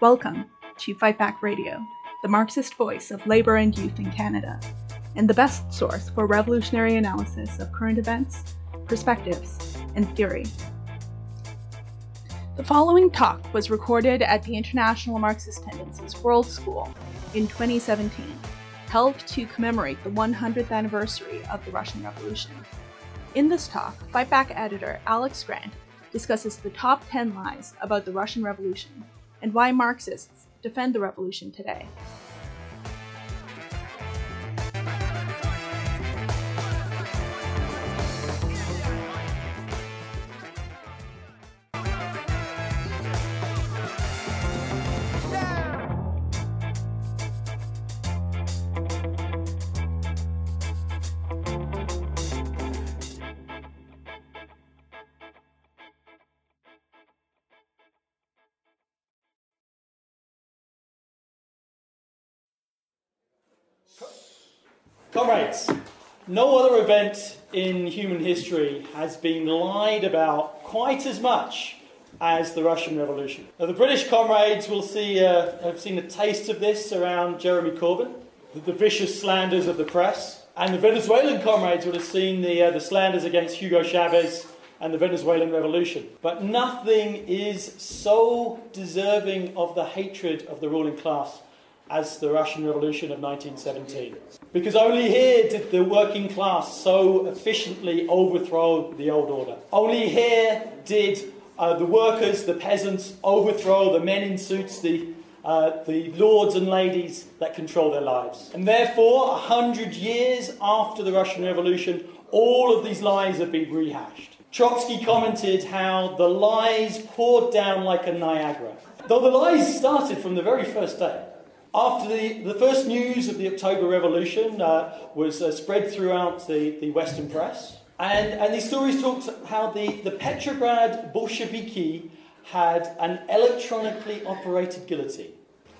Welcome to Fight Back Radio, the Marxist voice of labour and youth in Canada, and the best source for revolutionary analysis of current events, perspectives, and theory. The following talk was recorded at the International Marxist Tendency's World School in 2017, held to commemorate the 100th anniversary of the Russian Revolution. In this talk, Fight Back editor Alex Grant discusses the top 10 lies about the Russian Revolution and why Marxists defend the revolution today. Comrades, no other event in human history has been lied about quite as much as the Russian Revolution. Now, the British comrades will see, uh, have seen a taste of this around Jeremy Corbyn, the, the, vicious slanders of the press, and the Venezuelan comrades would have seen the, uh, the slanders against Hugo Chavez and the Venezuelan Revolution. But nothing is so deserving of the hatred of the ruling class as the Russian Revolution of 1917. Because only here did the working class so efficiently overthrow the old order. Only here did uh, the workers, the peasants, overthrow the men in suits, the, uh, the lords and ladies that control their lives. And therefore, a hundred years after the Russian Revolution, all of these lies have been rehashed. Trotsky commented how the lies poured down like a Niagara. Though the lies started from the very first day. After the, the first news of the October Revolution uh, was uh, spread throughout the, the Western press, and, and these stories talked how the, the Petrograd Bolsheviki had an electronically operated guillotine.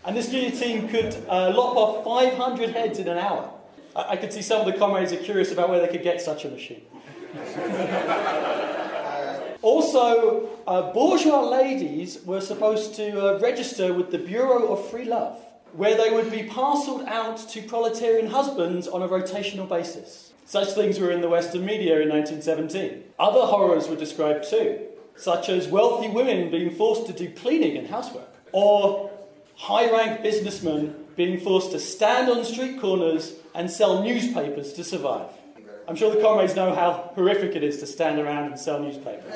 And this guillotine could uh, lop off 500 heads in an hour. I, I could see some of the comrades are curious about where they could get such a machine. also, uh, bourgeois ladies were supposed to uh, register with the Bureau of Free Love where they would be parcelled out to proletarian husbands on a rotational basis. Such things were in the Western media in 1917. Other horrors were described too, such as wealthy women being forced to do cleaning and housework, or high ranked businessmen being forced to stand on street corners and sell newspapers to survive. I'm sure the comrades know how horrific it is to stand around and sell newspapers.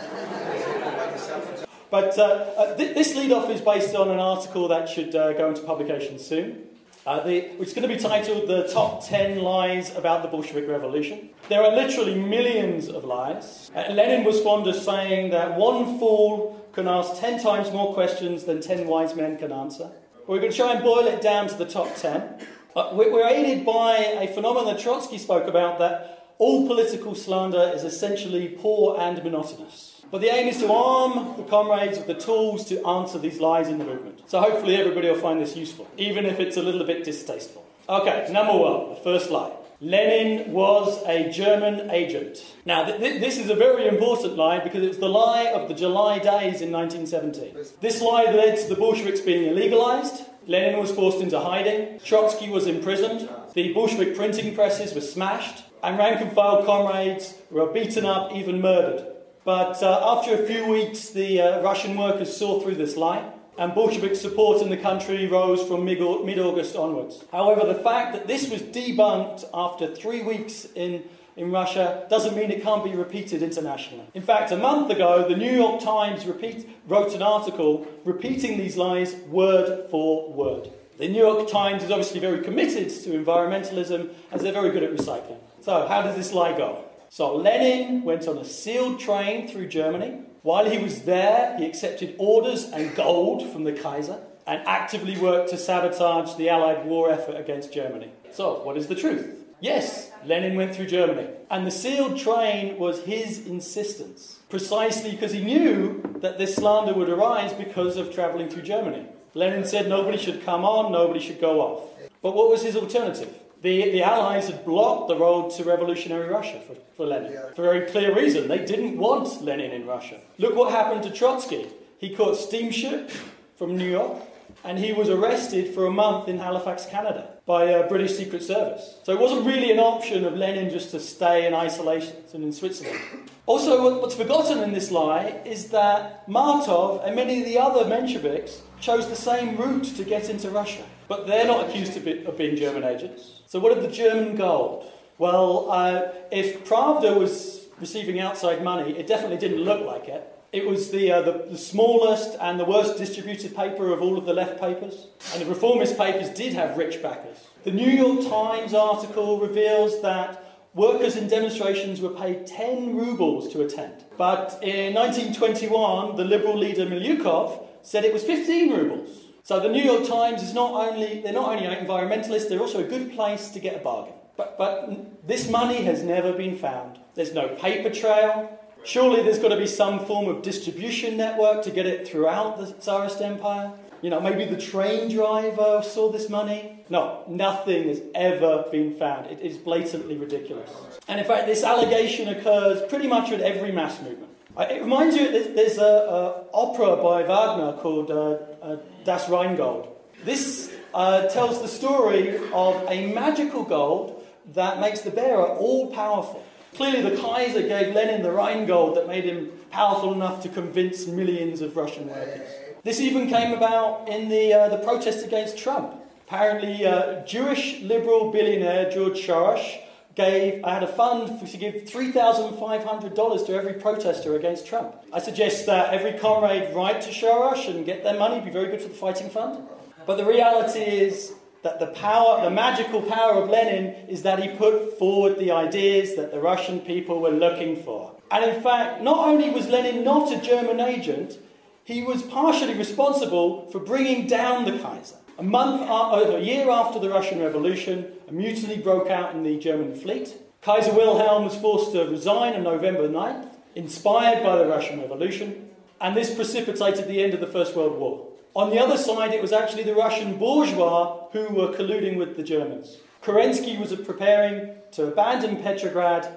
But uh, uh, th- this lead off is based on an article that should uh, go into publication soon. Uh, the, which is going to be titled The Top 10 Lies About the Bolshevik Revolution. There are literally millions of lies. Uh, Lenin was fond of saying that one fool can ask 10 times more questions than 10 wise men can answer. We're going to try and boil it down to the top 10. Uh, we're aided by a phenomenon that Trotsky spoke about that all political slander is essentially poor and monotonous. But the aim is to arm the comrades with the tools to answer these lies in the movement. So hopefully everybody will find this useful, even if it's a little bit distasteful. Okay, number one, the first lie. Lenin was a German agent. Now, th- th- this is a very important lie because it's the lie of the July days in 1917. This lie led to the Bolsheviks being illegalized. Lenin was forced into hiding. Trotsky was imprisoned. The Bolshevik printing presses were smashed. And rank and file comrades were beaten up, even murdered. But uh, after a few weeks, the uh, Russian workers saw through this lie, and Bolshevik support in the country rose from mid August onwards. However, the fact that this was debunked after three weeks in, in Russia doesn't mean it can't be repeated internationally. In fact, a month ago, the New York Times repeat, wrote an article repeating these lies word for word. The New York Times is obviously very committed to environmentalism, as they're very good at recycling. So, how does this lie go? So Lenin went on a sealed train through Germany. While he was there, he accepted orders and gold from the Kaiser and actively worked to sabotage the Allied war effort against Germany. So, what is the truth? Yes, Lenin went through Germany. And the sealed train was his insistence, precisely because he knew that this slander would arise because of travelling through Germany. Lenin said nobody should come on, nobody should go off. But what was his alternative? The, the Allies had blocked the road to revolutionary Russia for, for Lenin. Yeah. For a very clear reason. They didn't want Lenin in Russia. Look what happened to Trotsky. He caught steamship from New York, and he was arrested for a month in Halifax, Canada, by a British Secret Service. So it wasn't really an option of Lenin just to stay in isolation in Switzerland. Also, what's forgotten in this lie is that Martov and many of the other Mensheviks chose the same route to get into Russia. But they're not accused of, be, of being German agents. So, what of the German gold? Well, uh, if Pravda was receiving outside money, it definitely didn't look like it. It was the, uh, the, the, smallest and the worst distributed paper of all of the left papers. And the reformist papers did have rich backers. The New York Times article reveals that workers in demonstrations were paid 10 rubles to attend. But in 1921, the liberal leader Milyukov said it was 15 rubles. So the New York Times is not only, they're not only environmentalists, they're also a good place to get a bargain. But, but this money has never been found. There's no paper trail, Surely there's got to be some form of distribution network to get it throughout the Tsarist Empire. You know, maybe the train driver saw this money. No, nothing has ever been found. It is blatantly ridiculous. And in fact, this allegation occurs pretty much at every mass movement. It reminds you, there's an opera by Wagner called uh, uh, Das Rheingold. This uh, tells the story of a magical gold that makes the bearer all powerful. Clearly, the Kaiser gave Lenin the Rheingold that made him powerful enough to convince millions of Russian workers. This even came about in the, uh, the protest against Trump. Apparently, uh, Jewish liberal billionaire George Soros gave, I had a fund to give $3,500 to every protester against Trump. I suggest that every comrade write to Soros and get their money, It'd be very good for the fighting fund. But the reality is, that the power, the magical power of Lenin is that he put forward the ideas that the Russian people were looking for. And in fact, not only was Lenin not a German agent, he was partially responsible for bringing down the Kaiser. A month, a year after the Russian Revolution, a mutiny broke out in the German fleet. Kaiser Wilhelm was forced to resign on November 9th, inspired by the Russian Revolution, and this precipitated the end of the First World War. On the other side, it was actually the Russian bourgeois who were colluding with the Germans. Kerensky was preparing to abandon Petrograd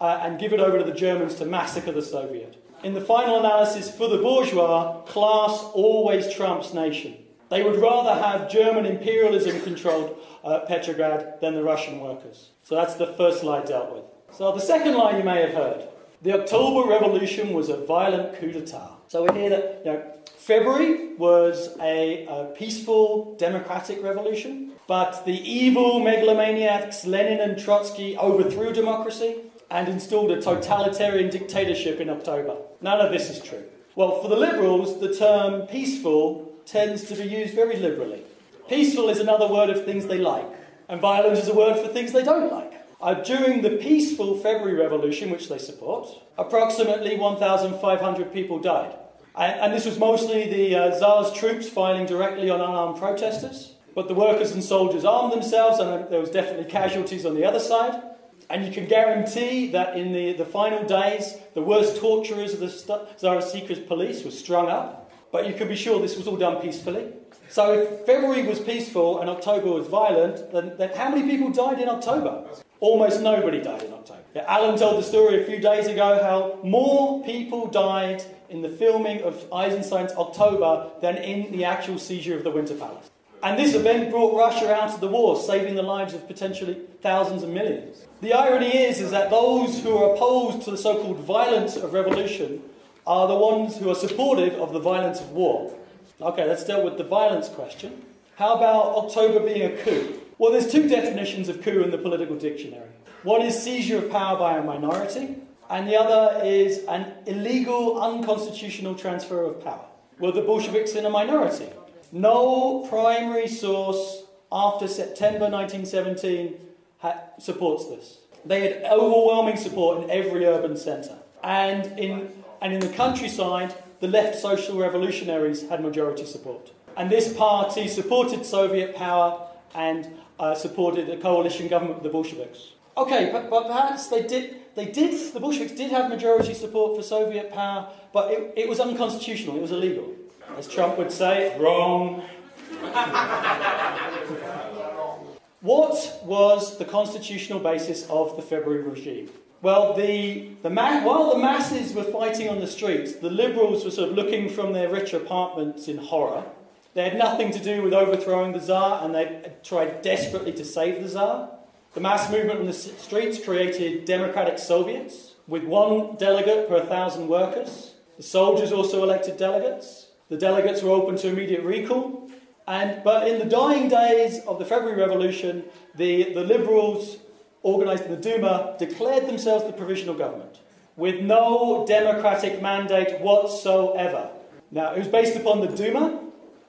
uh, and give it over to the Germans to massacre the Soviet. In the final analysis, for the bourgeois, class always trumps nation. They would rather have German imperialism controlled uh, Petrograd than the Russian workers. So that's the first lie dealt with. So the second lie you may have heard. The October Revolution was a violent coup d'etat. So we hear that you know, February was a, a, peaceful democratic revolution, but the evil megalomaniacs Lenin and Trotsky overthrew democracy and installed a totalitarian dictatorship in October. None of this is true. Well, for the liberals, the term peaceful tends to be used very liberally. Peaceful is another word of things they like, and violent is a word for things they don't like. Uh, during the peaceful February Revolution, which they support, approximately 1,500 people died. And, and this was mostly the uh, Tsar's troops firing directly on unarmed protesters. But the workers and soldiers armed themselves, and there was definitely casualties on the other side. And you can guarantee that in the, the final days, the worst torturers of the Tsar's secret police were strung up. But you can be sure this was all done peacefully. So if February was peaceful and October was violent, then, then how many people died in October? Almost nobody died in October. Yeah, Alan told the story a few days ago how more people died in the filming of Eisenstein's October than in the actual seizure of the Winter Palace. And this event brought Russia out of the war, saving the lives of potentially thousands and millions. The irony is, is that those who are opposed to the so-called violence of revolution are the ones who are supportive of the violence of war. Okay, let's deal with the violence question. How about October being a coup? Well, there's two definitions of coup in the political dictionary. One is seizure of power by a minority, and the other is an illegal, unconstitutional transfer of power. Were the Bolsheviks in a minority? No primary source after September 1917 ha- supports this. They had overwhelming support in every urban centre. And in, and in the countryside, the left social revolutionaries had majority support. And this party supported Soviet power and uh, supported a coalition government with the Bolsheviks. Okay, but, but perhaps they did, they did, the Bolsheviks did have majority support for Soviet power, but it, it was unconstitutional, it was illegal. As Trump would say, wrong. what was the constitutional basis of the February regime? Well, the, the ma- while the masses were fighting on the streets, the liberals were sort of looking from their rich apartments in horror They had nothing to do with overthrowing the Tsar, and they tried desperately to save the Tsar. The mass movement on the streets created democratic Soviets with one delegate per thousand workers. The soldiers also elected delegates. The delegates were open to immediate recall. And, but in the dying days of the February Revolution, the, the liberals organised in the Duma declared themselves the provisional government with no democratic mandate whatsoever. Now, it was based upon the Duma.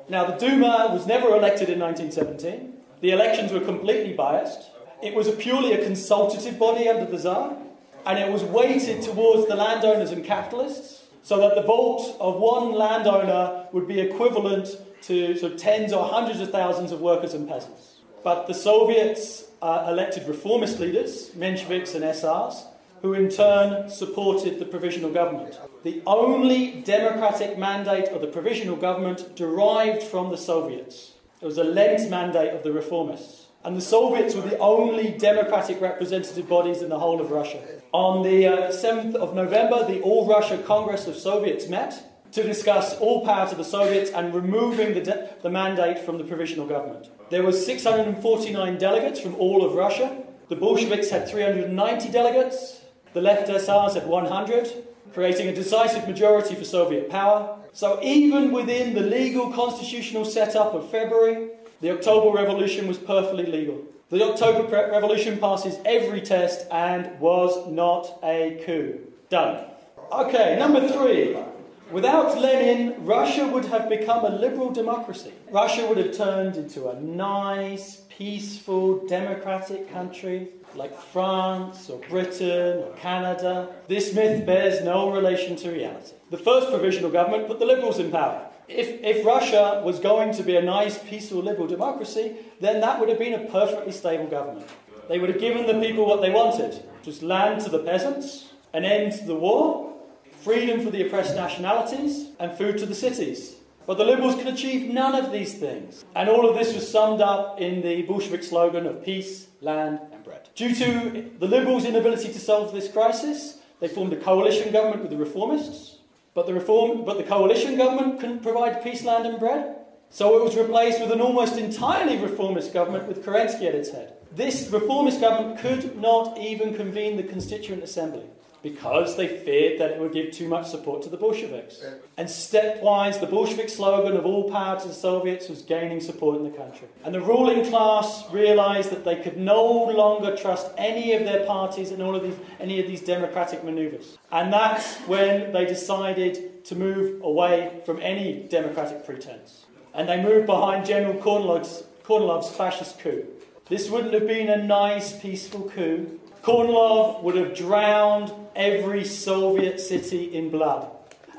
Now, the Duma was never elected in 1917. The elections were completely biased. It was a purely a consultative body under the Tsar, and it was weighted towards the landowners and capitalists, so that the vote of one landowner would be equivalent to of tens or hundreds of thousands of workers and peasants. But the Soviets uh, elected reformist leaders, Mensheviks and SRs, who in turn supported the provisional government. The only democratic mandate of the provisional government derived from the Soviets. It was a lent mandate of the reformists. And the Soviets were the only democratic representative bodies in the whole of Russia. On the uh, 7th of November, the All Russia Congress of Soviets met to discuss all power to the Soviets and removing the, de- the mandate from the provisional government. There were 649 delegates from all of Russia. The Bolsheviks had 390 delegates. The left SRs had 100, creating a decisive majority for Soviet power. So even within the legal constitutional setup of February, the October Revolution was perfectly legal. The October Revolution passes every test and was not a coup. Done. Okay, number three. Without Lenin, Russia would have become a liberal democracy. Russia would have turned into a nice, peaceful, democratic country like France or Britain or Canada. This myth bears no relation to reality. The first provisional government put the liberals in power. If, if Russia was going to be a nice, peaceful, liberal democracy, then that would have been a perfectly stable government. They would have given the people what they wanted just land to the peasants, an end to the war, freedom for the oppressed nationalities, and food to the cities. But the Liberals could achieve none of these things. And all of this was summed up in the Bolshevik slogan of peace, land, and bread. Due to the Liberals' inability to solve this crisis, they formed a coalition government with the reformists, but the, reform, but the coalition government couldn't provide peace, land, and bread. So it was replaced with an almost entirely reformist government with Kerensky at its head. This reformist government could not even convene the Constituent Assembly because they feared that it would give too much support to the Bolsheviks. And stepwise, the Bolshevik slogan of all power to the Soviets was gaining support in the country. And the ruling class realized that they could no longer trust any of their parties and all of these, any of these democratic maneuvers. And that's when they decided to move away from any democratic pretense. And they moved behind General Kornilov's, Kornilov's fascist coup. This wouldn't have been a nice, peaceful coup. Kornilov would have drowned every Soviet city in blood.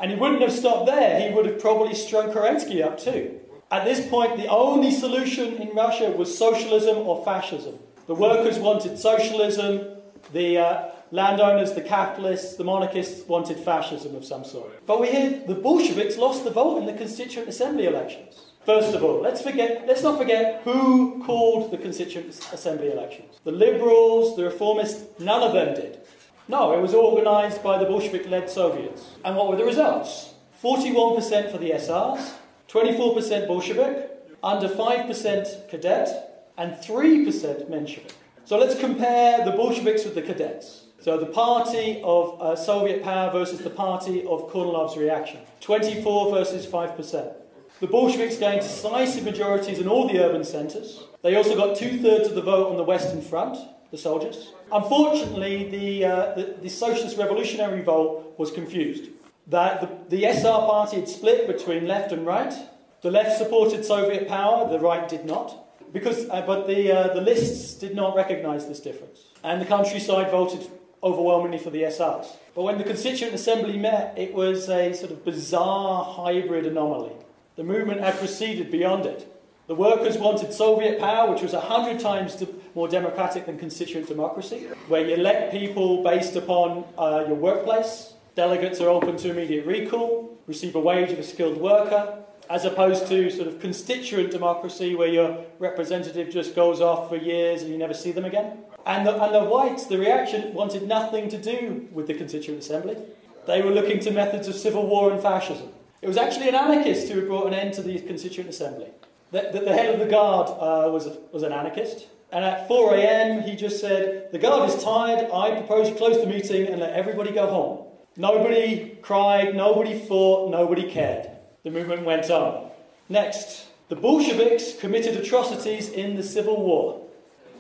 And he wouldn't have stopped there, he would have probably strung Kerensky up too. At this point, the only solution in Russia was socialism or fascism. The workers wanted socialism, the uh, landowners, the capitalists, the monarchists wanted fascism of some sort. But we hear the Bolsheviks lost the vote in the Constituent Assembly elections. First of all, let's forget let's not forget who called the Constituent Assembly elections. The Liberals, the Reformists, none of them did. No, it was organised by the Bolshevik led Soviets. And what were the results? 41% for the SRs, 24% Bolshevik, under 5% cadet, and 3% Menshevik. So let's compare the Bolsheviks with the cadets. So the party of uh, Soviet power versus the party of Kornilov's reaction. 24 versus 5%. The Bolsheviks gained decisive majorities in all the urban centres. They also got two thirds of the vote on the Western Front, the soldiers. Unfortunately, the, uh, the, the, Socialist Revolutionary Revolt was confused. That the, the SR party had split between left and right. The left supported Soviet power, the right did not. Because, uh, but the, uh, the lists did not recognise this difference. And the countryside voted overwhelmingly for the SRs. But when the Constituent Assembly met, it was a sort of bizarre hybrid anomaly. The movement had proceeded beyond it. The workers wanted Soviet power, which was a hundred times more democratic than constituent democracy, where you elect people based upon uh, your workplace. Delegates are open to immediate recall, receive a wage of a skilled worker, as opposed to sort of constituent democracy, where your representative just goes off for years and you never see them again. And the, and the whites, the reaction, wanted nothing to do with the Constituent Assembly. They were looking to methods of civil war and fascism. It was actually an anarchist who had brought an end to the Constituent Assembly. The, the, the head of the guard uh, was, a, was an anarchist. And at 4 a.m., he just said, The guard is tired. I propose you close the meeting and let everybody go home. Nobody cried, nobody fought, nobody cared. The movement went on. Next, the Bolsheviks committed atrocities in the Civil War.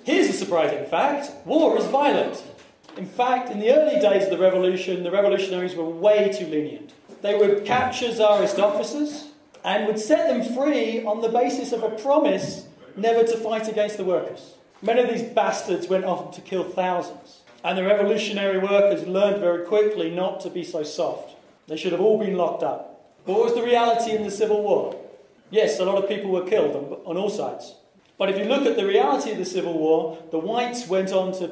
Here's a surprising fact war is violent. In fact, in the early days of the revolution, the revolutionaries were way too lenient. They would capture Tsarist officers and would set them free on the basis of a promise never to fight against the workers. Many of these bastards went off to kill thousands, and the revolutionary workers learned very quickly not to be so soft. They should have all been locked up. But what was the reality in the Civil War? Yes, a lot of people were killed on, all sides. But if you look at the reality of the Civil War, the whites went on to,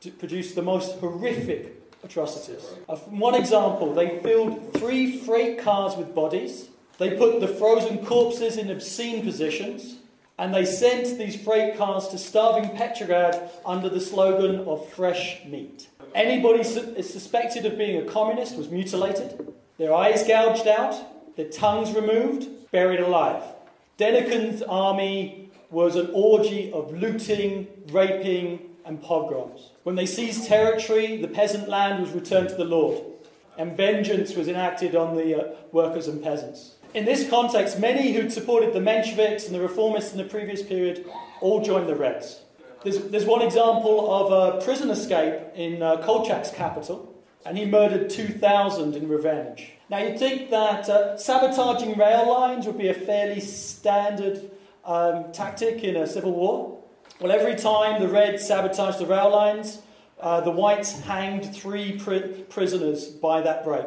to produce the most horrific atrocities. Uh, one example, they filled three freight cars with bodies, they put the frozen corpses in obscene positions, and they sent these freight cars to starving Petrograd under the slogan of fresh meat. Anybody su- suspected of being a communist was mutilated, their eyes gouged out, their tongues removed, buried alive. Denikin's army was an orgy of looting, raping, and pogroms. When they seized territory, the peasant land was returned to the Lord, and vengeance was enacted on the uh, workers and peasants. In this context, many who'd supported the Mensheviks and the reformists in the previous period all joined the Reds. There's, there's one example of a prison escape in uh, Kolchak's capital, and he murdered 2,000 in revenge. Now, you'd think that uh, sabotaging rail lines would be a fairly standard um, tactic in a civil war. Well, every time the Reds sabotaged the rail lines, uh, the Whites hanged three pri- prisoners by that break.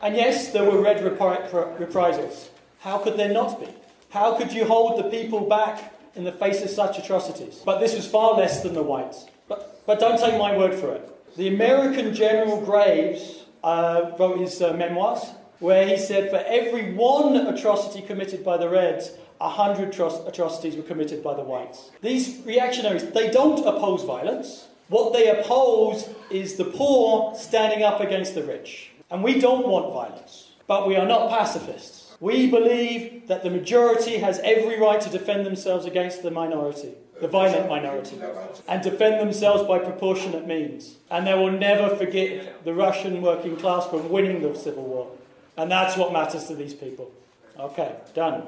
And yes, there were Red repri- reprisals. How could there not be? How could you hold the people back in the face of such atrocities? But this was far less than the Whites. But, but don't take my word for it. The American General Graves uh, wrote his uh, memoirs, where he said for every one atrocity committed by the Reds, a hundred atrocities were committed by the Whites. These reactionaries, they don't oppose violence. What they oppose is the poor standing up against the rich. And we don't want violence, but we are not pacifists. We believe that the majority has every right to defend themselves against the minority, the violent minority, and defend themselves by proportionate means. And they will never forget the Russian working class from winning the civil war. And that's what matters to these people. Okay, done.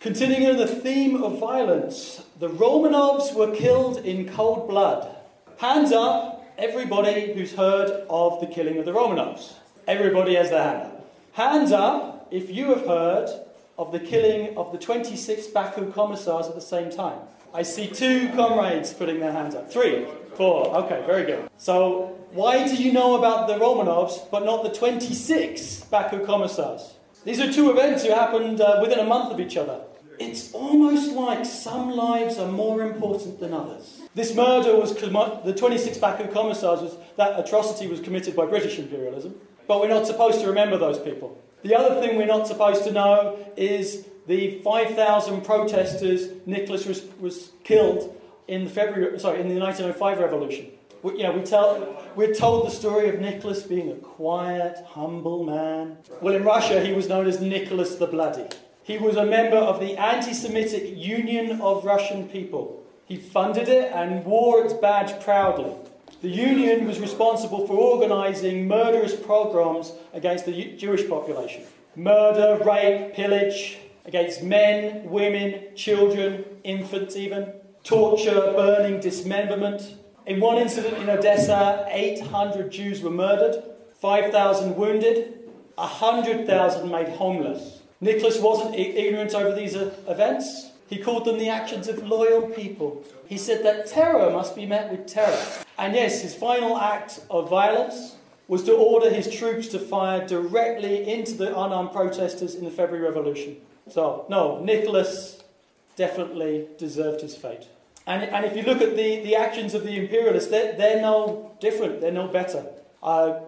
Continuing on the theme of violence, the Romanovs were killed in cold blood. Hands up, everybody who's heard of the killing of the Romanovs. Everybody has their hand up. Hands up if you have heard of the killing of the 26 Baku commissars at the same time. I see two comrades putting their hands up. Three, four. Okay, very good. So, why do you know about the Romanovs but not the 26 Baku commissars? These are two events who happened uh, within a month of each other. It's almost like some lives are more important than others. This murder was the 26 Baku commissars was that atrocity was committed by British imperialism, but we're not supposed to remember those people. The other thing we're not supposed to know is the 5,000 protesters Nicholas was, was killed in the February sorry in the 1905 revolution. We, you know, we tell, we're told the story of Nicholas being a quiet, humble man. Well, in Russia, he was known as Nicholas the Bloody. He was a member of the anti Semitic Union of Russian People. He funded it and wore its badge proudly. The union was responsible for organising murderous pogroms against the Jewish population murder, rape, pillage against men, women, children, infants, even, torture, burning, dismemberment. In one incident in Odessa, 800 Jews were murdered, 5,000 wounded, 100,000 made homeless. Nicholas wasn't ignorant over these uh, events. He called them the actions of loyal people. He said that terror must be met with terror. And yes, his final act of violence was to order his troops to fire directly into the unarmed protesters in the February Revolution. So, no, Nicholas definitely deserved his fate. And, and if you look at the, the actions of the imperialists, they're, they're no different, they're no better. Uh,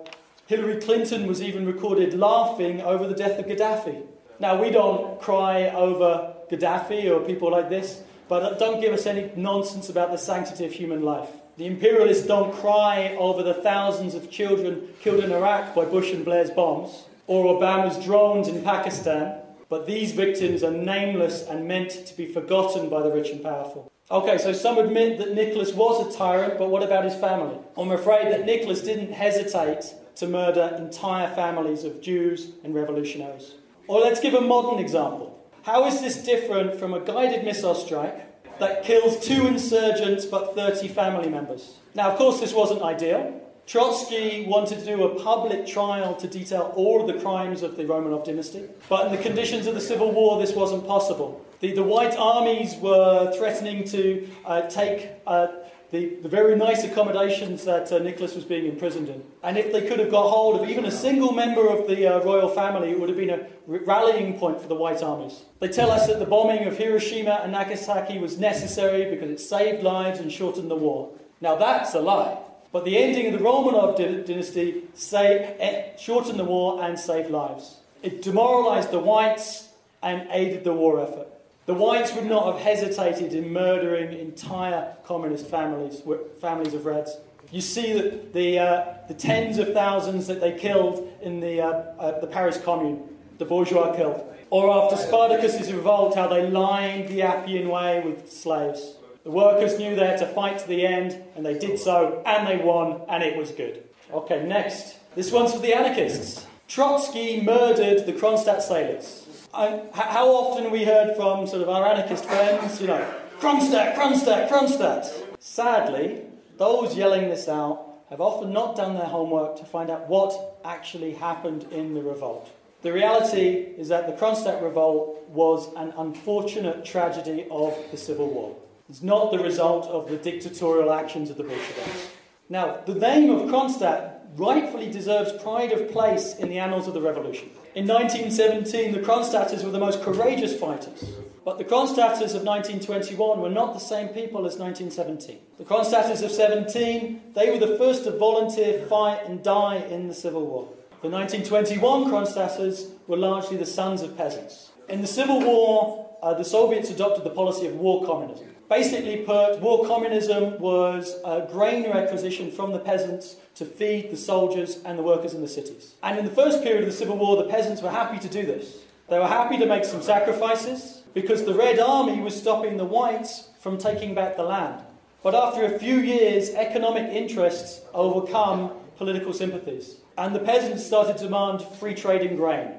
Hillary Clinton was even recorded laughing over the death of Gaddafi. Now, we don't cry over Gaddafi or people like this, but don't give us any nonsense about the sanctity of human life. The imperialists don't cry over the thousands of children killed in Iraq by Bush and Blair's bombs. or Obama's drones in Pakistan, but these victims are nameless and meant to be forgotten by the rich and powerful. Okay, so some admit that Nicholas was a tyrant, but what about his family? I'm afraid that Nicholas didn't hesitate to murder entire families of Jews and revolutionaries. Or let's give a modern example. How is this different from a guided missile strike that kills two insurgents but 30 family members? Now, of course, this wasn't ideal. Trotsky wanted to do a public trial to detail all of the crimes of the Romanov dynasty, but in the conditions of the civil war, this wasn't possible. The, the White armies were threatening to uh, take uh, the, the, very nice accommodations that uh, Nicholas was being imprisoned in. And if they could have got hold of even a single member of the uh, royal family, it would have been a rallying point for the White armies. They tell us that the bombing of Hiroshima and Nagasaki was necessary because it saved lives and shortened the war. Now that's a lie. But the ending of the Romanov dynasty say, eh, shortened the war and saved lives. It demoralized the whites and aided the war effort. The whites would not have hesitated in murdering entire communist families, families of Reds. You see that the, uh, the tens of thousands that they killed in the, uh, uh, the Paris Commune, the bourgeois killed. Or after Spartacus' revolt, how they lined the Appian Way with slaves. The workers knew they had to fight to the end, and they did so, and they won, and it was good. Okay, next. This one's for the anarchists. Trotsky murdered the Kronstadt sailors. I, how often we heard from sort of our anarchist friends, you know, Kronstadt, Kronstadt, Kronstadt. Sadly, those yelling this out have often not done their homework to find out what actually happened in the revolt. The reality is that the Kronstadt revolt was an unfortunate tragedy of the Civil War. It's not the result of the dictatorial actions of the Bolsheviks. Now, the name of Kronstadt rightfully deserves pride of place in the annals of the revolution. In 1917, the Kronstadters were the most courageous fighters. But the Kronstadters of 1921 were not the same people as 1917. The Kronstadters of 17, they were the first to volunteer, fight, and die in the Civil War. The 1921 Kronstadters were largely the sons of peasants. In the Civil War, uh, the Soviets adopted the policy of war communism. Basically put, war communism was a grain requisition from the peasants to feed the soldiers and the workers in the cities. And in the first period of the Civil War, the peasants were happy to do this. They were happy to make some sacrifices because the Red Army was stopping the whites from taking back the land. But after a few years, economic interests overcome political sympathies. And the peasants started to demand free trade in grain.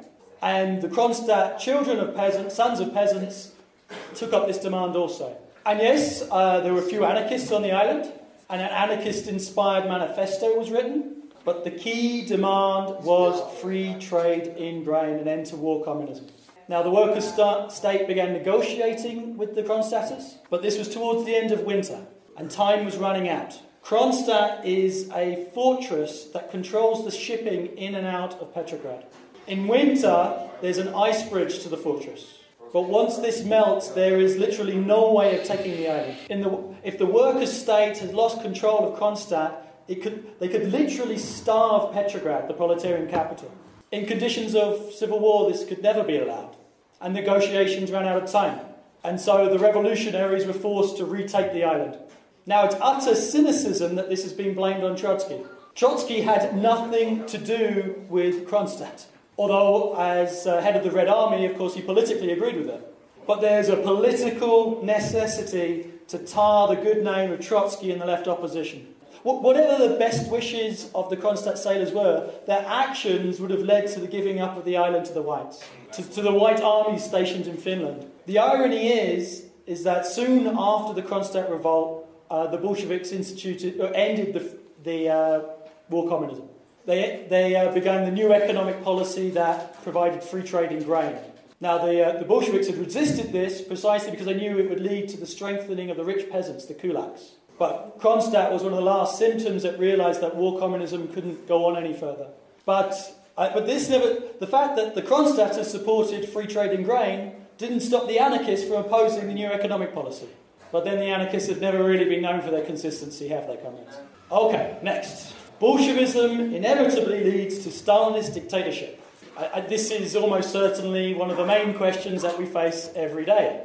And the Kronstadt children of peasants, sons of peasants, took up this demand also. And yes, uh, there were a few anarchists on the island, and an anarchist inspired manifesto was written. But the key demand was free trade in grain and end to war communism. Now, the workers' start, state began negotiating with the Kronstadters, but this was towards the end of winter, and time was running out. Kronstadt is a fortress that controls the shipping in and out of Petrograd. In winter, there's an ice bridge to the fortress. But once this melts, there is literally no way of taking the island. The, if the workers' state had lost control of Kronstadt, could, they could literally starve Petrograd, the proletarian capital. In conditions of civil war, this could never be allowed. And negotiations ran out of time. And so the revolutionaries were forced to retake the island. Now, it's utter cynicism that this has been blamed on Trotsky. Trotsky had nothing to do with Kronstadt. Although, as uh, head of the Red Army, of course, he politically agreed with it. But there's a political necessity to tar the good name of Trotsky in the left opposition. Whatever the best wishes of the Kronstadt sailors were, their actions would have led to the giving up of the island to the whites, to, to the white armies stationed in Finland. The irony is, is that soon after the Kronstadt revolt, uh, the Bolsheviks instituted, or ended the, the uh, war communism. They, they uh, began the new economic policy that provided free trade in grain. Now, the, uh, the Bolsheviks had resisted this precisely because they knew it would lead to the strengthening of the rich peasants, the kulaks. But Kronstadt was one of the last symptoms that realized that war communism couldn't go on any further. But, uh, but this never, the fact that the Kronstadters supported free trade in grain didn't stop the anarchists from opposing the new economic policy. But then the anarchists have never really been known for their consistency, have they, comrades? Okay, next. Bolshevism inevitably leads to Stalinist dictatorship. I, I, this is almost certainly one of the main questions that we face every day.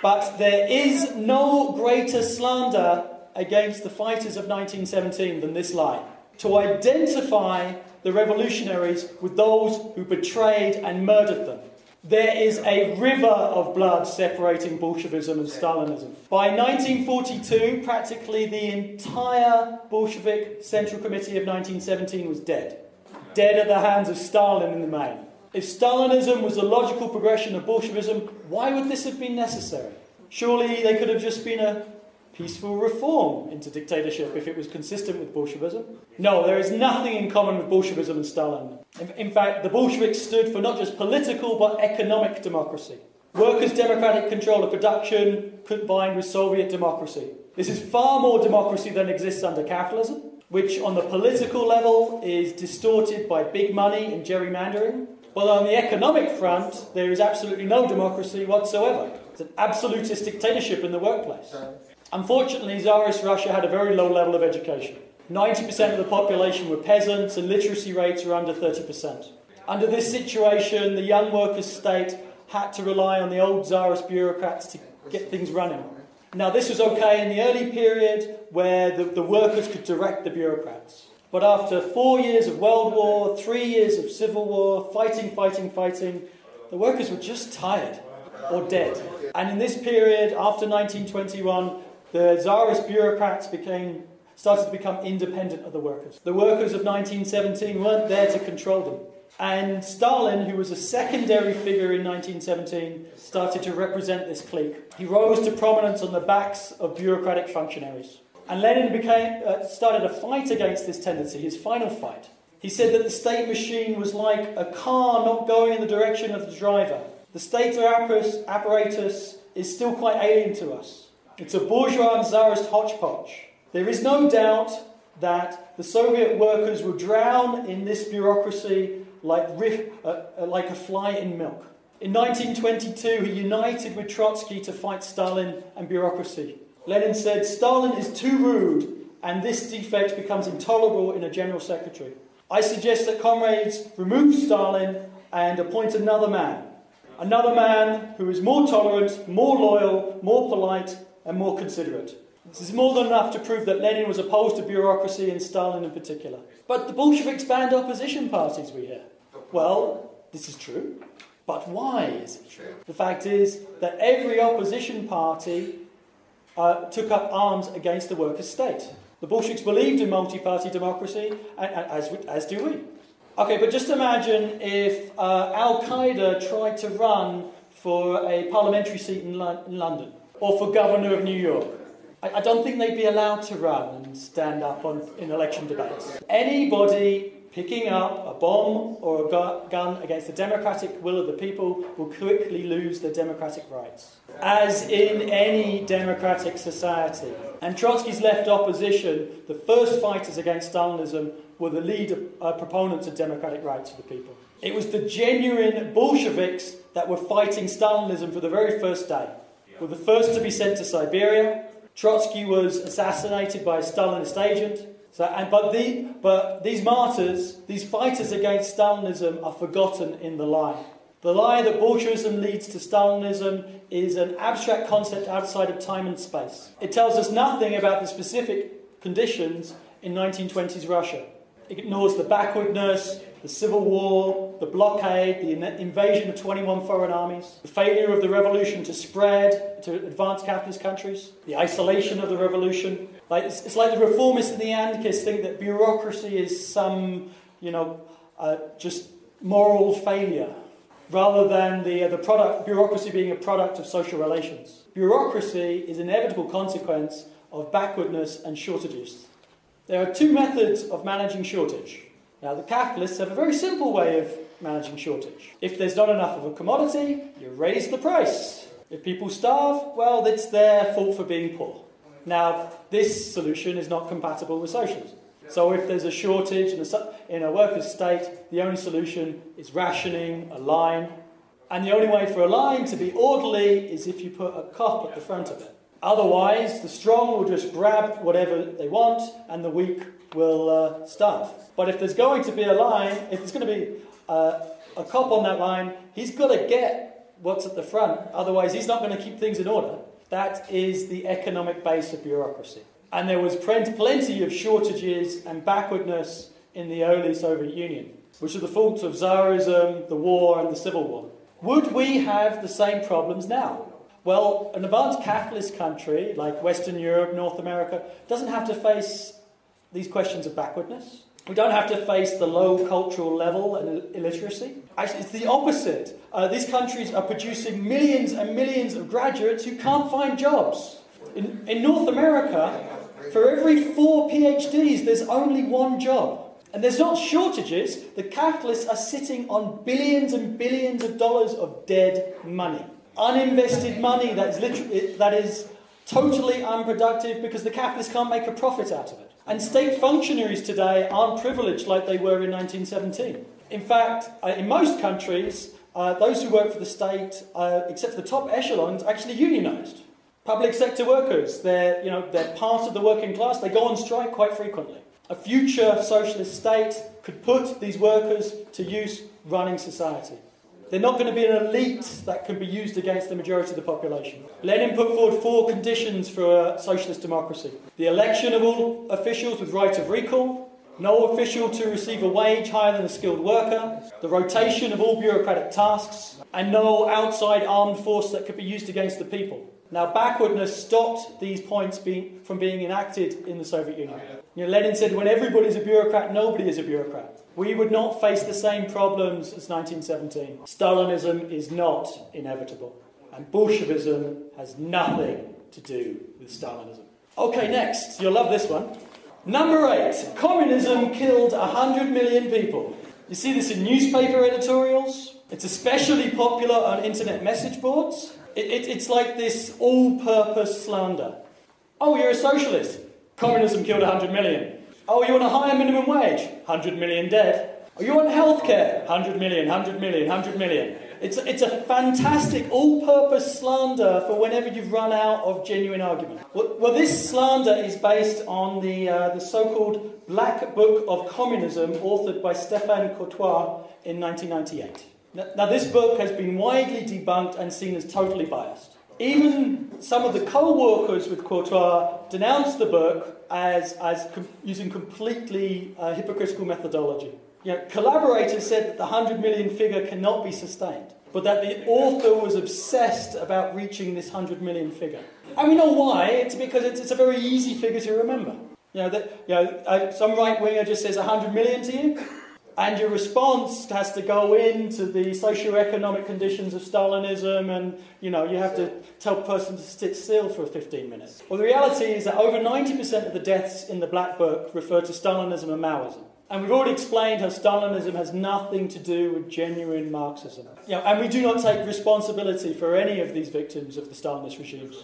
But there is no greater slander against the fighters of 1917 than this lie. To identify the revolutionaries with those who betrayed and murdered them. There is a river of blood separating Bolshevism and Stalinism. By 1942, practically the entire Bolshevik Central Committee of 1917 was dead. Dead at the hands of Stalin in the main. If Stalinism was the logical progression of Bolshevism, why would this have been necessary? Surely they could have just been a peaceful reform into dictatorship if it was consistent with Bolshevism? No, there is nothing in common with Bolshevism and Stalin. In, in fact, the Bolsheviks stood for not just political but economic democracy. Workers' democratic control of production combined with Soviet democracy. This is far more democracy than exists under capitalism, which on the political level is distorted by big money and gerrymandering. But on the economic front, there is absolutely no democracy whatsoever. It's an absolutist dictatorship in the workplace. Unfortunately, Tsarist Russia had a very low level of education. 90% of the population were peasants, and literacy rates were under 30%. Under this situation, the young workers' state had to rely on the old Tsarist bureaucrats to get things running. Now, this was okay in the early period where the, the workers could direct the bureaucrats. But after four years of World War, three years of Civil War, fighting, fighting, fighting, the workers were just tired or dead. And in this period, after 1921, the Tsarist bureaucrats became, started to become independent of the workers. The workers of 1917 weren't there to control them. And Stalin, who was a secondary figure in 1917, started to represent this clique. He rose to prominence on the backs of bureaucratic functionaries. And Lenin became, uh, started a fight against this tendency, his final fight. He said that the state machine was like a car not going in the direction of the driver. The state apparatus is still quite alien to us. It's a bourgeois and czarist hodgepodge. There is no doubt that the Soviet workers would drown in this bureaucracy like, uh, uh, like a fly in milk. In 1922, he united with Trotsky to fight Stalin and bureaucracy. Lenin said, Stalin is too rude, and this defect becomes intolerable in a general secretary. I suggest that comrades remove Stalin and appoint another man. Another man who is more tolerant, more loyal, more polite, and more considerate. This is more than enough to prove that Lenin was opposed to bureaucracy and Stalin in particular. But the Bolsheviks banned opposition parties, we hear. Well, this is true. But why is it true? The fact is that every opposition party uh, took up arms against the workers' state. The Bolsheviks believed in multi party democracy, as, as do we. Okay, but just imagine if uh, Al Qaeda tried to run for a parliamentary seat in, Lo- in London or for governor of New York. I, I don't think they'd be allowed to run and stand up on, in election debates. Anybody picking up a bomb or a gun against the democratic will of the people will quickly lose their democratic rights. As in any democratic society. And Trotsky's left opposition, the first fighters against Stalinism, were the lead uh, proponents of democratic rights for the people. It was the genuine Bolsheviks that were fighting Stalinism for the very first day were the first to be sent to Siberia. Trotsky was assassinated by a Stalinist agent. So, and, but, the, but these martyrs, these fighters against Stalinism, are forgotten in the lie. The lie that Bolshevism leads to Stalinism is an abstract concept outside of time and space. It tells us nothing about the specific conditions in 1920s Russia. It ignores the backwardness, the civil war, the blockade, the invasion of 21 foreign armies, the failure of the revolution to spread to advanced capitalist countries, the isolation of the revolution. Like, it's, it's like the reformists and the anarchists think that bureaucracy is some, you know, uh, just moral failure, rather than the, uh, the product, bureaucracy being a product of social relations. Bureaucracy is an inevitable consequence of backwardness and shortages. There are two methods of managing shortage. Now, the capitalists have a very simple way of managing shortage. If there's not enough of a commodity, you raise the price. If people starve, well, it's their fault for being poor. Now, this solution is not compatible with socialism. So, if there's a shortage in a, in a workers' state, the only solution is rationing, a line. And the only way for a line to be orderly is if you put a cop at the front of it. Otherwise, the strong will just grab whatever they want, and the weak will uh, starve. But if there's going to be a line, if there's going to be uh, a cop on that line, he's got to get what's at the front. Otherwise, he's not going to keep things in order. That is the economic base of bureaucracy. And there was plenty of shortages and backwardness in the early Soviet Union, which are the fault of Tsarism, the war, and the Civil War. Would we have the same problems now? Well, an advanced capitalist country like Western Europe, North America, doesn't have to face these questions of backwardness. We don't have to face the low cultural level and illiteracy. Actually, it's the opposite. Uh, these countries are producing millions and millions of graduates who can't find jobs. In, in North America, for every four PhDs, there's only one job. And there's not shortages. The capitalists are sitting on billions and billions of dollars of dead money. Uninvested money that is, literally, that is totally unproductive because the capitalists can't make a profit out of it. And state functionaries today aren't privileged like they were in 1917. In fact, uh, in most countries, uh, those who work for the state, uh, except for the top echelons, actually unionised. Public sector workers, they're, you know, they're part of the working class, they go on strike quite frequently. A future socialist state could put these workers to use running society. They're not going to be an elite that can be used against the majority of the population. Lenin put forward four conditions for a socialist democracy the election of all officials with right of recall, no official to receive a wage higher than a skilled worker, the rotation of all bureaucratic tasks, and no outside armed force that could be used against the people. Now, backwardness stopped these points being, from being enacted in the Soviet Union. You know, Lenin said, when everybody's a bureaucrat, nobody is a bureaucrat. We would not face the same problems as 1917. Stalinism is not inevitable, and Bolshevism has nothing to do with Stalinism. Okay, next. You'll love this one. Number eight Communism killed 100 million people. You see this in newspaper editorials. It's especially popular on internet message boards. It, it, it's like this all purpose slander. Oh, you're a socialist. Communism killed 100 million. Oh, you want a higher minimum wage? 100 million dead. Oh, you want healthcare? 100 million, 100 million, 100 million. It's, it's a fantastic all purpose slander for whenever you've run out of genuine argument. Well, well this slander is based on the, uh, the so called Black Book of Communism, authored by Stéphane Courtois in 1998. Now, now, this book has been widely debunked and seen as totally biased. Even some of the co workers with Courtois denounced the book as, as com- using completely uh, hypocritical methodology. You know, collaborators said that the 100 million figure cannot be sustained, but that the author was obsessed about reaching this 100 million figure. And we know why. It's because it's, it's a very easy figure to remember. You know, that, you know uh, some right winger just says 100 million to you, and your response has to go into the socio-economic conditions of Stalinism, and you know you have to tell a person to sit still for 15 minutes. Well, the reality is that over 90% of the deaths in the Black Book refer to Stalinism and Maoism. And we've already explained how Stalinism has nothing to do with genuine Marxism. You know, and we do not take responsibility for any of these victims of the Stalinist regimes.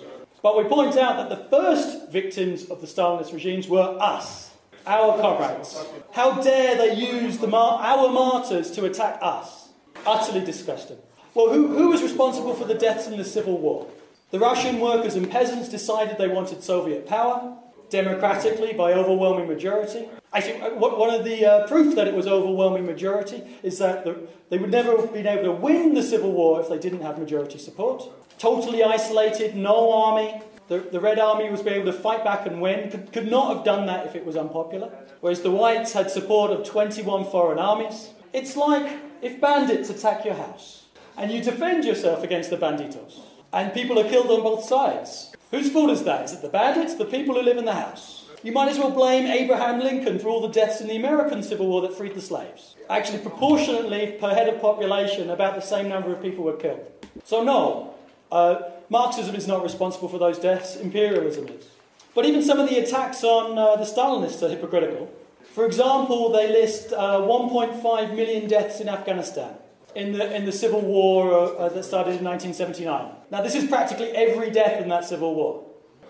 But we point out that the first victims of the Stalinist regimes were us our comrades. How dare they use the mar- our martyrs to attack us? Utterly disgusting. Well, who, who was responsible for the deaths in the Civil War? The Russian workers and peasants decided they wanted Soviet power, democratically by overwhelming majority. Actually, uh, one of the uh, proof that it was overwhelming majority is that the, they would never have been able to win the Civil War if they didn't have majority support. Totally isolated, no army, the, the Red Army was able to fight back and win, could, could not have done that if it was unpopular. Whereas the Whites had support of 21 foreign armies. It's like if bandits attack your house and you defend yourself against the banditos, and people are killed on both sides. Whose fault is that? Is it the bandits, the people who live in the house? You might as well blame Abraham Lincoln for all the deaths in the American Civil War that freed the slaves. Actually, proportionately, per head of population, about the same number of people were killed. So, no, uh, Marxism is not responsible for those deaths, imperialism is. But even some of the attacks on uh, the Stalinists are hypocritical. For example, they list uh, 1.5 million deaths in Afghanistan in the, in the civil war uh, that started in 1979. Now, this is practically every death in that civil war,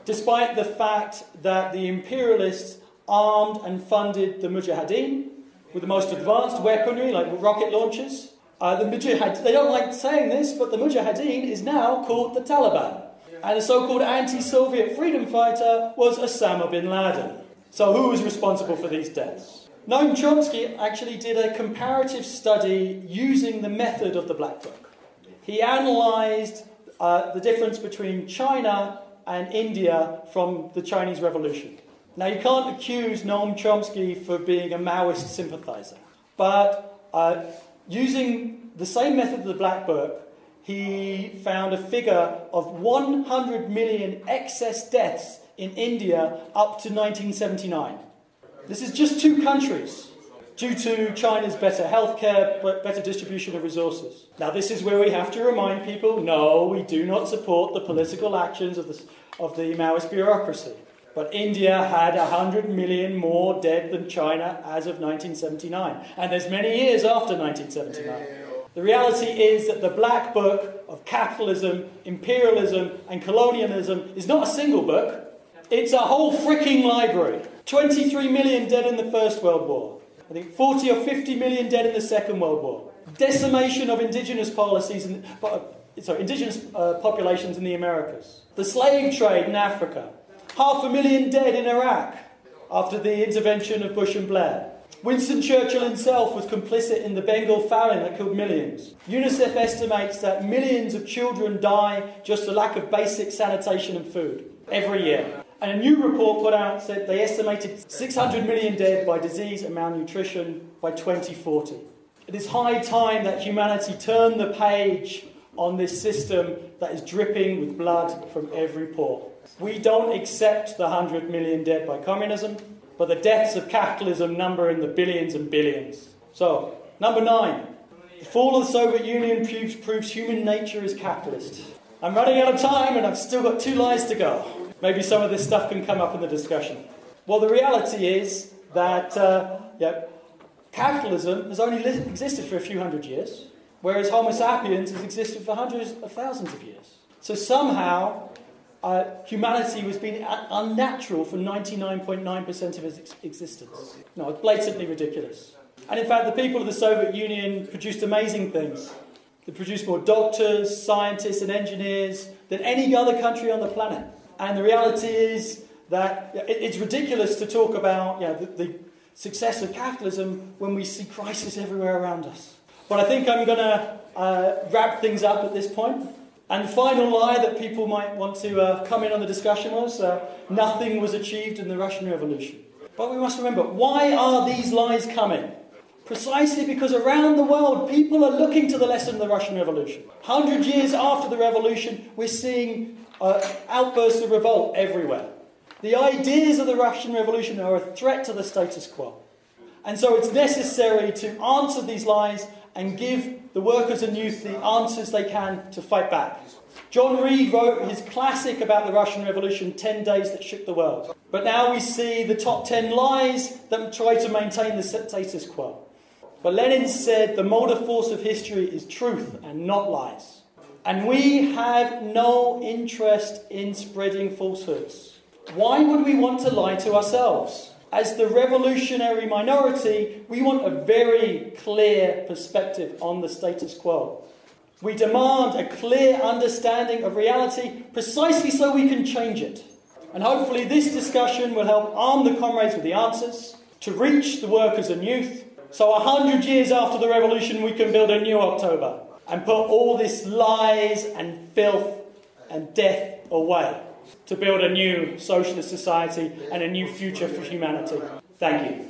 despite the fact that the imperialists armed and funded the Mujahideen with the most advanced weaponry, like rocket launchers, uh, the Mujahid, they don't like saying this, but the Mujahideen is now called the Taliban. And the so called anti Soviet freedom fighter was Osama bin Laden. So, who was responsible for these deaths? Noam Chomsky actually did a comparative study using the method of the Black Book. He analysed uh, the difference between China and India from the Chinese Revolution. Now, you can't accuse Noam Chomsky for being a Maoist sympathizer, but uh, using the same method of the Black Book, he found a figure of 100 million excess deaths in India up to 1979. This is just two countries due to China's better healthcare, better distribution of resources. Now, this is where we have to remind people no, we do not support the political actions of the, of the Maoist bureaucracy. But India had 100 million more dead than China as of 1979. And there's many years after 1979. The reality is that the black book of capitalism, imperialism, and colonialism is not a single book, it's a whole freaking library. 23 million dead in the First World War. I think 40 or 50 million dead in the Second World War. Decimation of indigenous policies, uh, sorry, indigenous uh, populations in the Americas. The slave trade in Africa. Half a million dead in Iraq after the intervention of Bush and Blair. Winston Churchill himself was complicit in the Bengal famine that killed millions. UNICEF estimates that millions of children die just for lack of basic sanitation and food every year. And a new report put out said they estimated 600 million dead by disease and malnutrition by 2040. It is high time that humanity turn the page on this system that is dripping with blood from every pore. We don't accept the 100 million dead by communism, but the deaths of capitalism number in the billions and billions. So, number nine, the fall of the Soviet Union proves, proves human nature is capitalist. I'm running out of time and I've still got two lies to go. Maybe some of this stuff can come up in the discussion. Well, the reality is that uh, yeah, capitalism has only existed for a few hundred years, whereas Homo sapiens has existed for hundreds of thousands of years. So somehow, uh, humanity was being unnatural for 99.9% of its ex- existence. No, it's blatantly ridiculous. And in fact, the people of the Soviet Union produced amazing things. They produced more doctors, scientists, and engineers than any other country on the planet. And the reality is that it's ridiculous to talk about you know, the, the success of capitalism when we see crisis everywhere around us. But I think I'm going to uh, wrap things up at this point. And the final lie that people might want to uh, come in on the discussion was uh, nothing was achieved in the Russian Revolution. But we must remember why are these lies coming? Precisely because around the world people are looking to the lesson of the Russian Revolution. Hundred years after the revolution, we're seeing uh, outbursts of revolt everywhere. The ideas of the Russian Revolution are a threat to the status quo. And so it's necessary to answer these lies and give the workers and youth the answers they can to fight back. John Reed wrote his classic about the Russian Revolution, 10 Days That Shook the World. But now we see the top 10 lies that try to maintain the status quo. But Lenin said the motive force of history is truth and not lies. And we have no interest in spreading falsehoods. Why would we want to lie to ourselves? As the revolutionary minority, we want a very clear perspective on the status quo. We demand a clear understanding of reality precisely so we can change it. And hopefully, this discussion will help arm the comrades with the answers to reach the workers and youth. So, a hundred years after the revolution, we can build a new October and put all this lies and filth and death away to build a new socialist society and a new future for humanity. Thank you.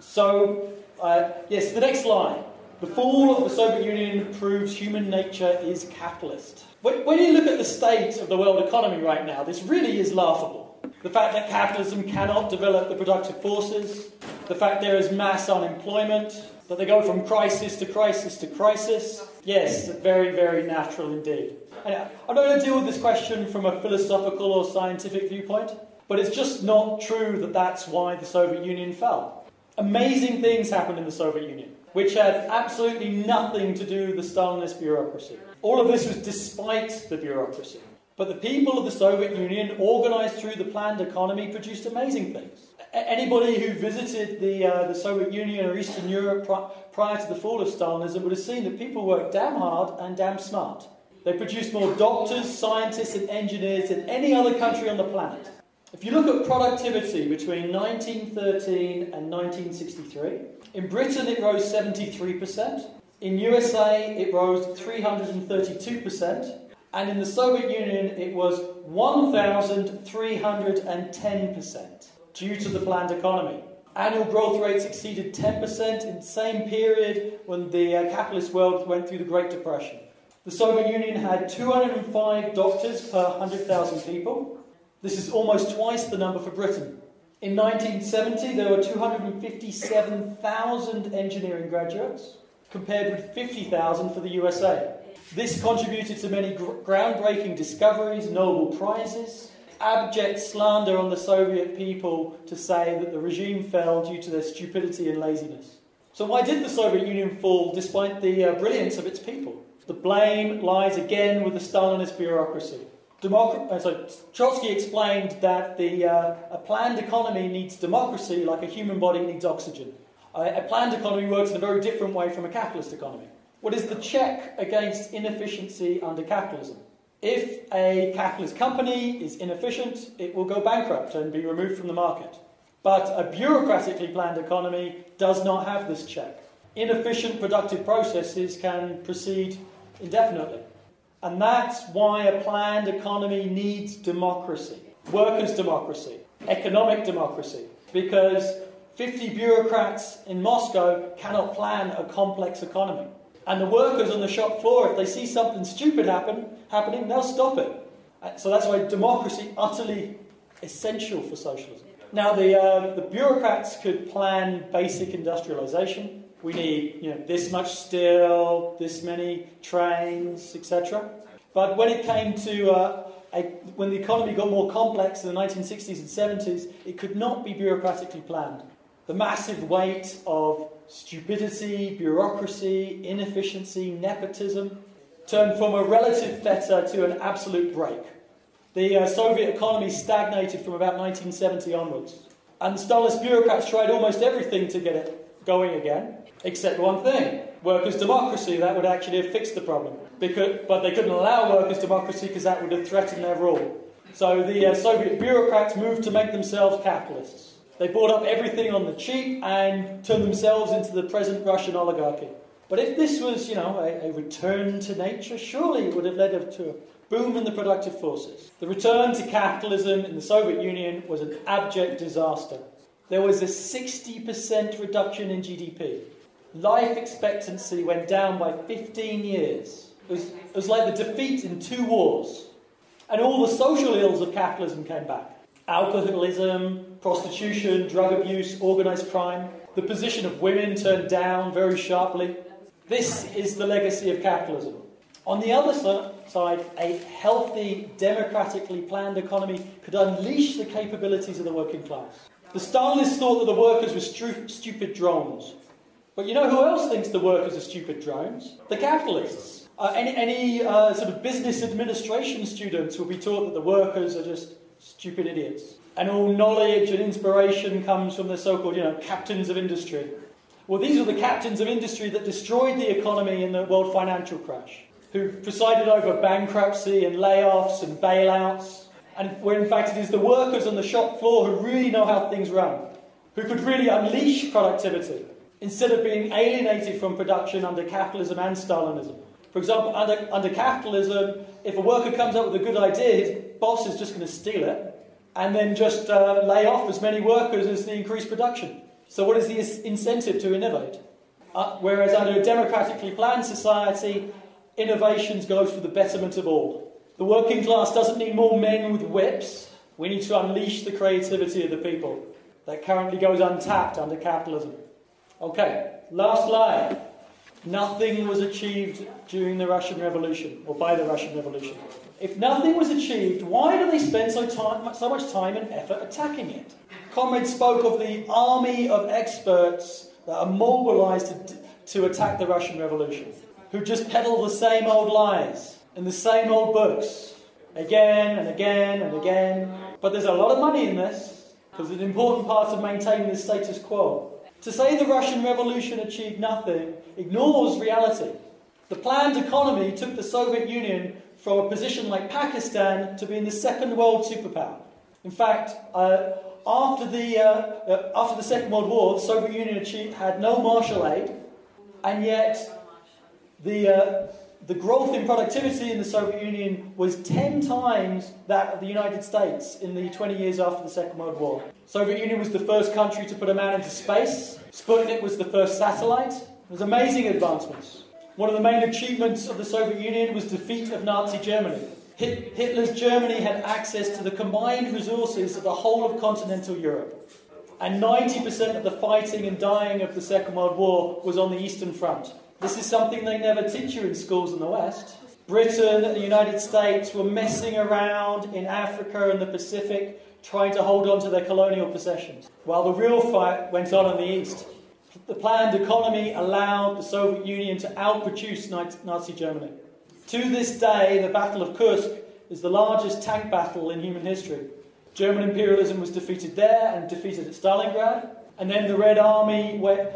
So, uh, yes, the next line. The fall of the Soviet Union proves human nature is capitalist. When, when you look at the state of the world economy right now, this really is laughable. The fact that capitalism cannot develop the productive forces, the fact there is mass unemployment, that they go from crisis to crisis to crisis. Yes, very, very natural indeed. And I'm not going to deal with this question from a philosophical or scientific viewpoint, but it's just not true that that's why the Soviet Union fell. Amazing things happened in the Soviet Union, which had absolutely nothing to do with the Stalinist bureaucracy. All of this was despite the bureaucracy. But the people of the Soviet Union, organized through the planned economy, produced amazing things. Anybody who visited the, uh, the Soviet Union or Eastern Europe prior to the fall of Stalinism would have seen that people worked damn hard and damn smart. They produced more doctors, scientists, and engineers than any other country on the planet. If you look at productivity between 1913 and 1963, in Britain it rose 73%, in USA it rose 332%, And in the Soviet Union, it was 1,310% due to the planned economy. Annual growth rates exceeded 10% in the same period when the uh, capitalist world went through the Great Depression. The Soviet Union had 205 doctors per 100,000 people. This is almost twice the number for Britain. In 1970, there were 257,000 engineering graduates, compared with 50,000 for the USA. This contributed to many gr- groundbreaking discoveries, Nobel Prizes, abject slander on the Soviet people to say that the regime fell due to their stupidity and laziness. So, why did the Soviet Union fall despite the uh, brilliance of its people? The blame lies again with the Stalinist bureaucracy. Democ- uh, so Trotsky explained that the, uh, a planned economy needs democracy like a human body needs oxygen. A planned economy works in a very different way from a capitalist economy. What is the check against inefficiency under capitalism? If a capitalist company is inefficient, it will go bankrupt and be removed from the market. But a bureaucratically planned economy does not have this check. Inefficient productive processes can proceed indefinitely. And that's why a planned economy needs democracy, workers' democracy, economic democracy, because 50 bureaucrats in Moscow cannot plan a complex economy. And the workers on the shop floor, if they see something stupid happen, happening, they'll stop it. Uh, so that's why democracy utterly essential for socialism. Now, the, uh, the bureaucrats could plan basic industrialization. We need you know, this much steel, this many trains, etc. But when it came to uh, a, when the economy got more complex in the 1960s and 70s, it could not be bureaucratically planned. The massive weight of stupidity, bureaucracy, inefficiency, nepotism turned from a relative fetter to an absolute brake. The uh, Soviet economy stagnated from about 1970 onwards. And Stalinist bureaucrats tried almost everything to get it going again, except one thing workers' democracy. That would actually have fixed the problem. Because, but they couldn't allow workers' democracy because that would have threatened their rule. So the uh, Soviet bureaucrats moved to make themselves capitalists. They bought up everything on the cheap and turned themselves into the present Russian oligarchy. But if this was, you know, a, a return to nature, surely it would have led to a boom in the productive forces. The return to capitalism in the Soviet Union was an abject disaster. There was a 60% reduction in GDP. Life expectancy went down by 15 years. It was, it was like the defeat in two wars. And all the social ills of capitalism came back alcoholism, prostitution, drug abuse, organised crime. The position of women turned down very sharply. This is the legacy of capitalism. On the other side, a healthy, democratically planned economy could unleash the capabilities of the working class. The Stalinists thought that the workers were stu- stupid drones. But you know who else thinks the workers are stupid drones? The capitalists. Uh, any any uh, sort of business administration students will be taught that the workers are just stupid idiots. And all knowledge and inspiration comes from the so called, you know, captains of industry. Well, these are the captains of industry that destroyed the economy in the world financial crash, who presided over bankruptcy and layoffs and bailouts, and where in fact it is the workers on the shop floor who really know how things run, who could really unleash productivity instead of being alienated from production under capitalism and Stalinism. For example, under, under capitalism, if a worker comes up with a good idea, his boss is just going to steal it and then just uh, lay off as many workers as the increased production. So, what is the incentive to innovate? Uh, whereas under a democratically planned society, innovations goes for the betterment of all. The working class doesn't need more men with whips. We need to unleash the creativity of the people that currently goes untapped under capitalism. Okay, last line. Nothing was achieved during the Russian Revolution, or by the Russian Revolution. If nothing was achieved, why do they spend so, time, so much time and effort attacking it? Comrade spoke of the army of experts that are mobilized to, to attack the Russian Revolution, who just peddle the same old lies in the same old books again and again and again. But there's a lot of money in this because it's an important part of maintaining the status quo. To say the Russian Revolution achieved nothing ignores reality. The planned economy took the Soviet Union from a position like Pakistan to being the second world superpower. In fact, uh, after, the, uh, uh, after the Second World War, the Soviet Union achieved, had no Marshall aid, and yet the, uh, the growth in productivity in the Soviet Union was 10 times that of the United States in the 20 years after the Second World War. Soviet Union was the first country to put a man into space. Sputnik was the first satellite. It was amazing advancements. One of the main achievements of the Soviet Union was defeat of Nazi Germany. Hitler's Germany had access to the combined resources of the whole of continental Europe. And 90% of the fighting and dying of the Second World War was on the Eastern Front. This is something they never teach you in schools in the West. Britain and the United States were messing around in Africa and the Pacific, trying to hold on to their colonial possessions, while the real fight went on in the East. The planned economy allowed the Soviet Union to outproduce Nazi Germany. To this day, the Battle of Kursk is the largest tank battle in human history. German imperialism was defeated there and defeated at Stalingrad, and then the Red Army went,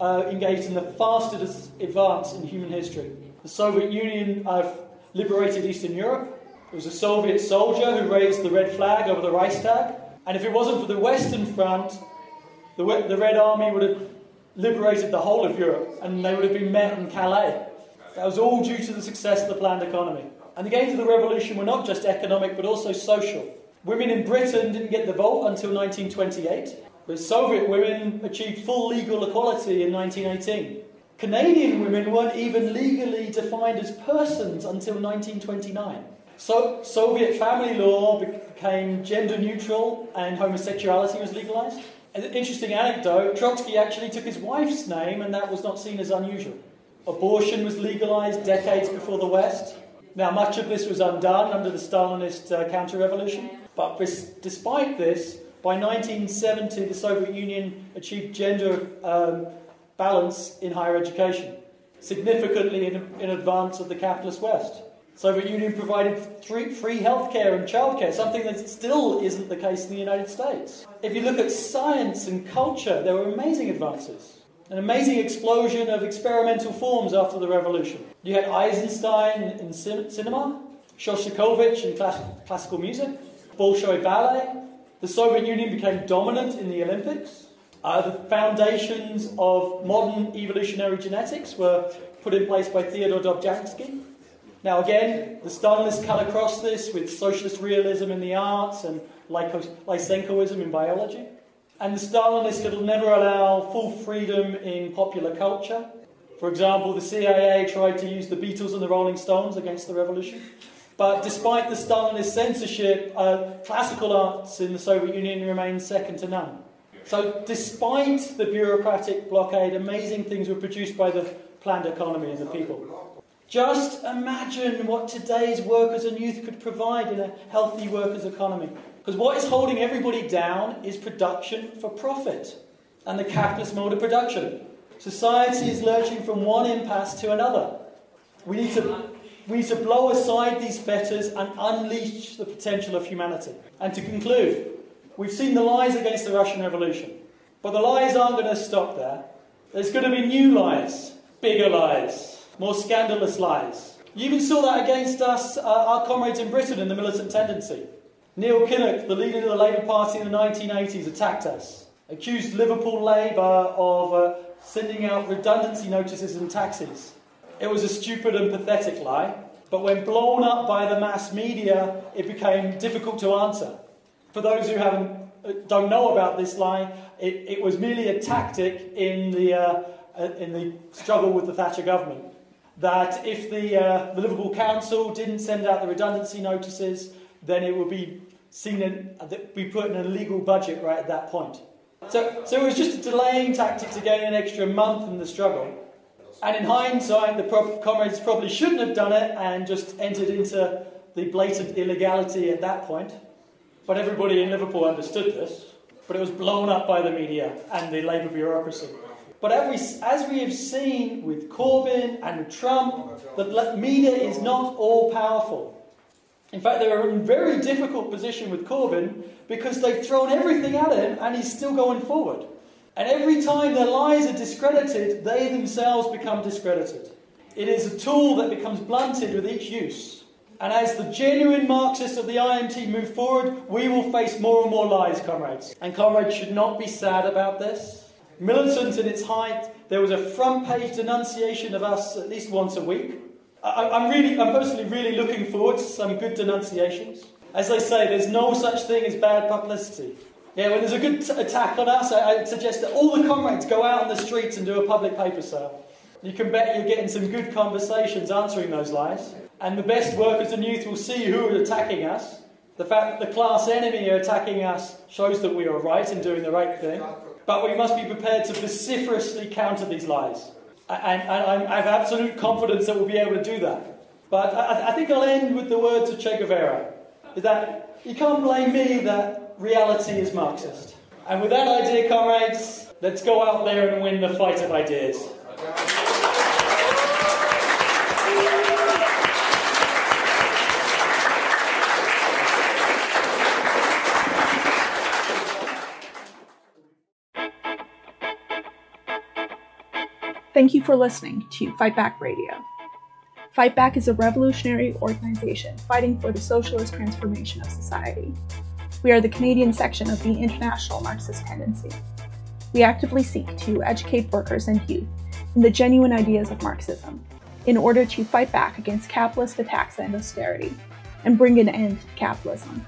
uh, engaged in the fastest advance in human history. The Soviet Union uh, liberated Eastern Europe. It was a Soviet soldier who raised the red flag over the Reichstag. And if it wasn't for the Western Front, the, the Red Army would have liberated the whole of Europe and they would have been met in Calais. That was all due to the success of the planned economy. And the gains of the revolution were not just economic but also social. Women in Britain didn't get the vote until 1928. But Soviet women achieved full legal equality in 1918. Canadian women weren't even legally defined as persons until 1929. So, Soviet family law became gender neutral and homosexuality was legalized. An interesting anecdote Trotsky actually took his wife's name, and that was not seen as unusual. Abortion was legalized decades before the West. Now, much of this was undone under the Stalinist uh, counter revolution, but despite this, by 1970, the Soviet Union achieved gender um, balance in higher education, significantly in, in, advance of the capitalist West. Soviet Union provided free, free healthcare and childcare, something that still isn't the case in the United States. If you look at science and culture, there were amazing advances. An amazing explosion of experimental forms after the revolution. You had Eisenstein in cinema, Shostakovich in class- classical music, Bolshoi ballet, the Soviet Union became dominant in the Olympics. Uh, the foundations of modern evolutionary genetics were put in place by Theodore Dobzhansky. Now, again, the Stalinists cut across this with socialist realism in the arts and Lysenkoism in biology. And the Stalinists could never allow full freedom in popular culture. For example, the CIA tried to use the Beatles and the Rolling Stones against the revolution. But despite the Stalinist censorship, uh, classical arts in the Soviet Union remained second to none. So, despite the bureaucratic blockade, amazing things were produced by the planned economy and the people. Just imagine what today's workers and youth could provide in a healthy workers' economy. Because what is holding everybody down is production for profit and the capitalist mode of production. Society is lurching from one impasse to another. We need to we need to blow aside these fetters and unleash the potential of humanity. And to conclude, we've seen the lies against the Russian Revolution. But the lies aren't going to stop there. There's going to be new lies, bigger lies, more scandalous lies. You even saw that against us, uh, our comrades in Britain, in the militant tendency. Neil Kinnock, the leader of the Labour Party in the 1980s, attacked us, accused Liverpool Labour of uh, sending out redundancy notices and taxis. It was a stupid and pathetic lie, but when blown up by the mass media, it became difficult to answer. For those who haven't, uh, don't know about this lie, it, it was merely a tactic in the, uh, uh, in the struggle with the Thatcher government. That if the, uh, the Liverpool Council didn't send out the redundancy notices, then it would be seen in, be put in a legal budget right at that point. So, so it was just a delaying tactic to gain an extra month in the struggle. And in hindsight, the comrades probably shouldn't have done it and just entered into the blatant illegality at that point. But everybody in Liverpool understood this. But it was blown up by the media and the Labour bureaucracy. But as we, as we have seen with Corbyn and Trump, the media is not all powerful. In fact, they're in a very difficult position with Corbyn because they've thrown everything at him and he's still going forward. And every time their lies are discredited, they themselves become discredited. It is a tool that becomes blunted with each use. And as the genuine Marxists of the IMT move forward, we will face more and more lies, comrades. And comrades should not be sad about this. Militant in its height, there was a front page denunciation of us at least once a week. I, I'm really, I'm personally really looking forward to some good denunciations. As I say, there's no such thing as bad publicity. Yeah, when there's a good attack on us, I, I suggest that all the comrades go out on the streets and do a public paper sale. You can bet you're getting some good conversations answering those lies. And the best workers and youth will see who are attacking us. The fact that the class enemy are attacking us shows that we are right in doing the right thing. But we must be prepared to vociferously counter these lies. And, and I have absolute confidence that we'll be able to do that. But I, I think I'll end with the words of Che Guevara. Is that you can't blame me that reality is Marxist. And with that idea, comrades, let's go out there and win the fight of ideas. Thank you for listening to Fight Back Radio. Fight Back is a revolutionary organization fighting for the socialist transformation of society. We are the Canadian section of the International Marxist Tendency. We actively seek to educate workers and youth in the genuine ideas of Marxism in order to fight back against capitalist attacks and austerity and bring an end to capitalism.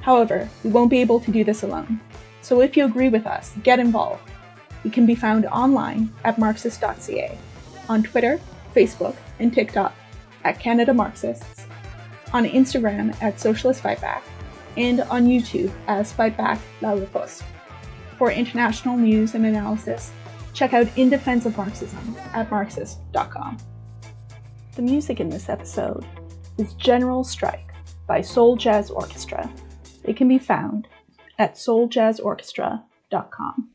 However, we won't be able to do this alone. So if you agree with us, get involved we can be found online at Marxist.ca, on Twitter, Facebook, and TikTok at Canada Marxists, on Instagram at Socialist Fightback, and on YouTube as Fightback La Riposte. For international news and analysis, check out In Defense of Marxism at Marxist.com. The music in this episode is General Strike by Soul Jazz Orchestra. It can be found at souljazzorchestra.com.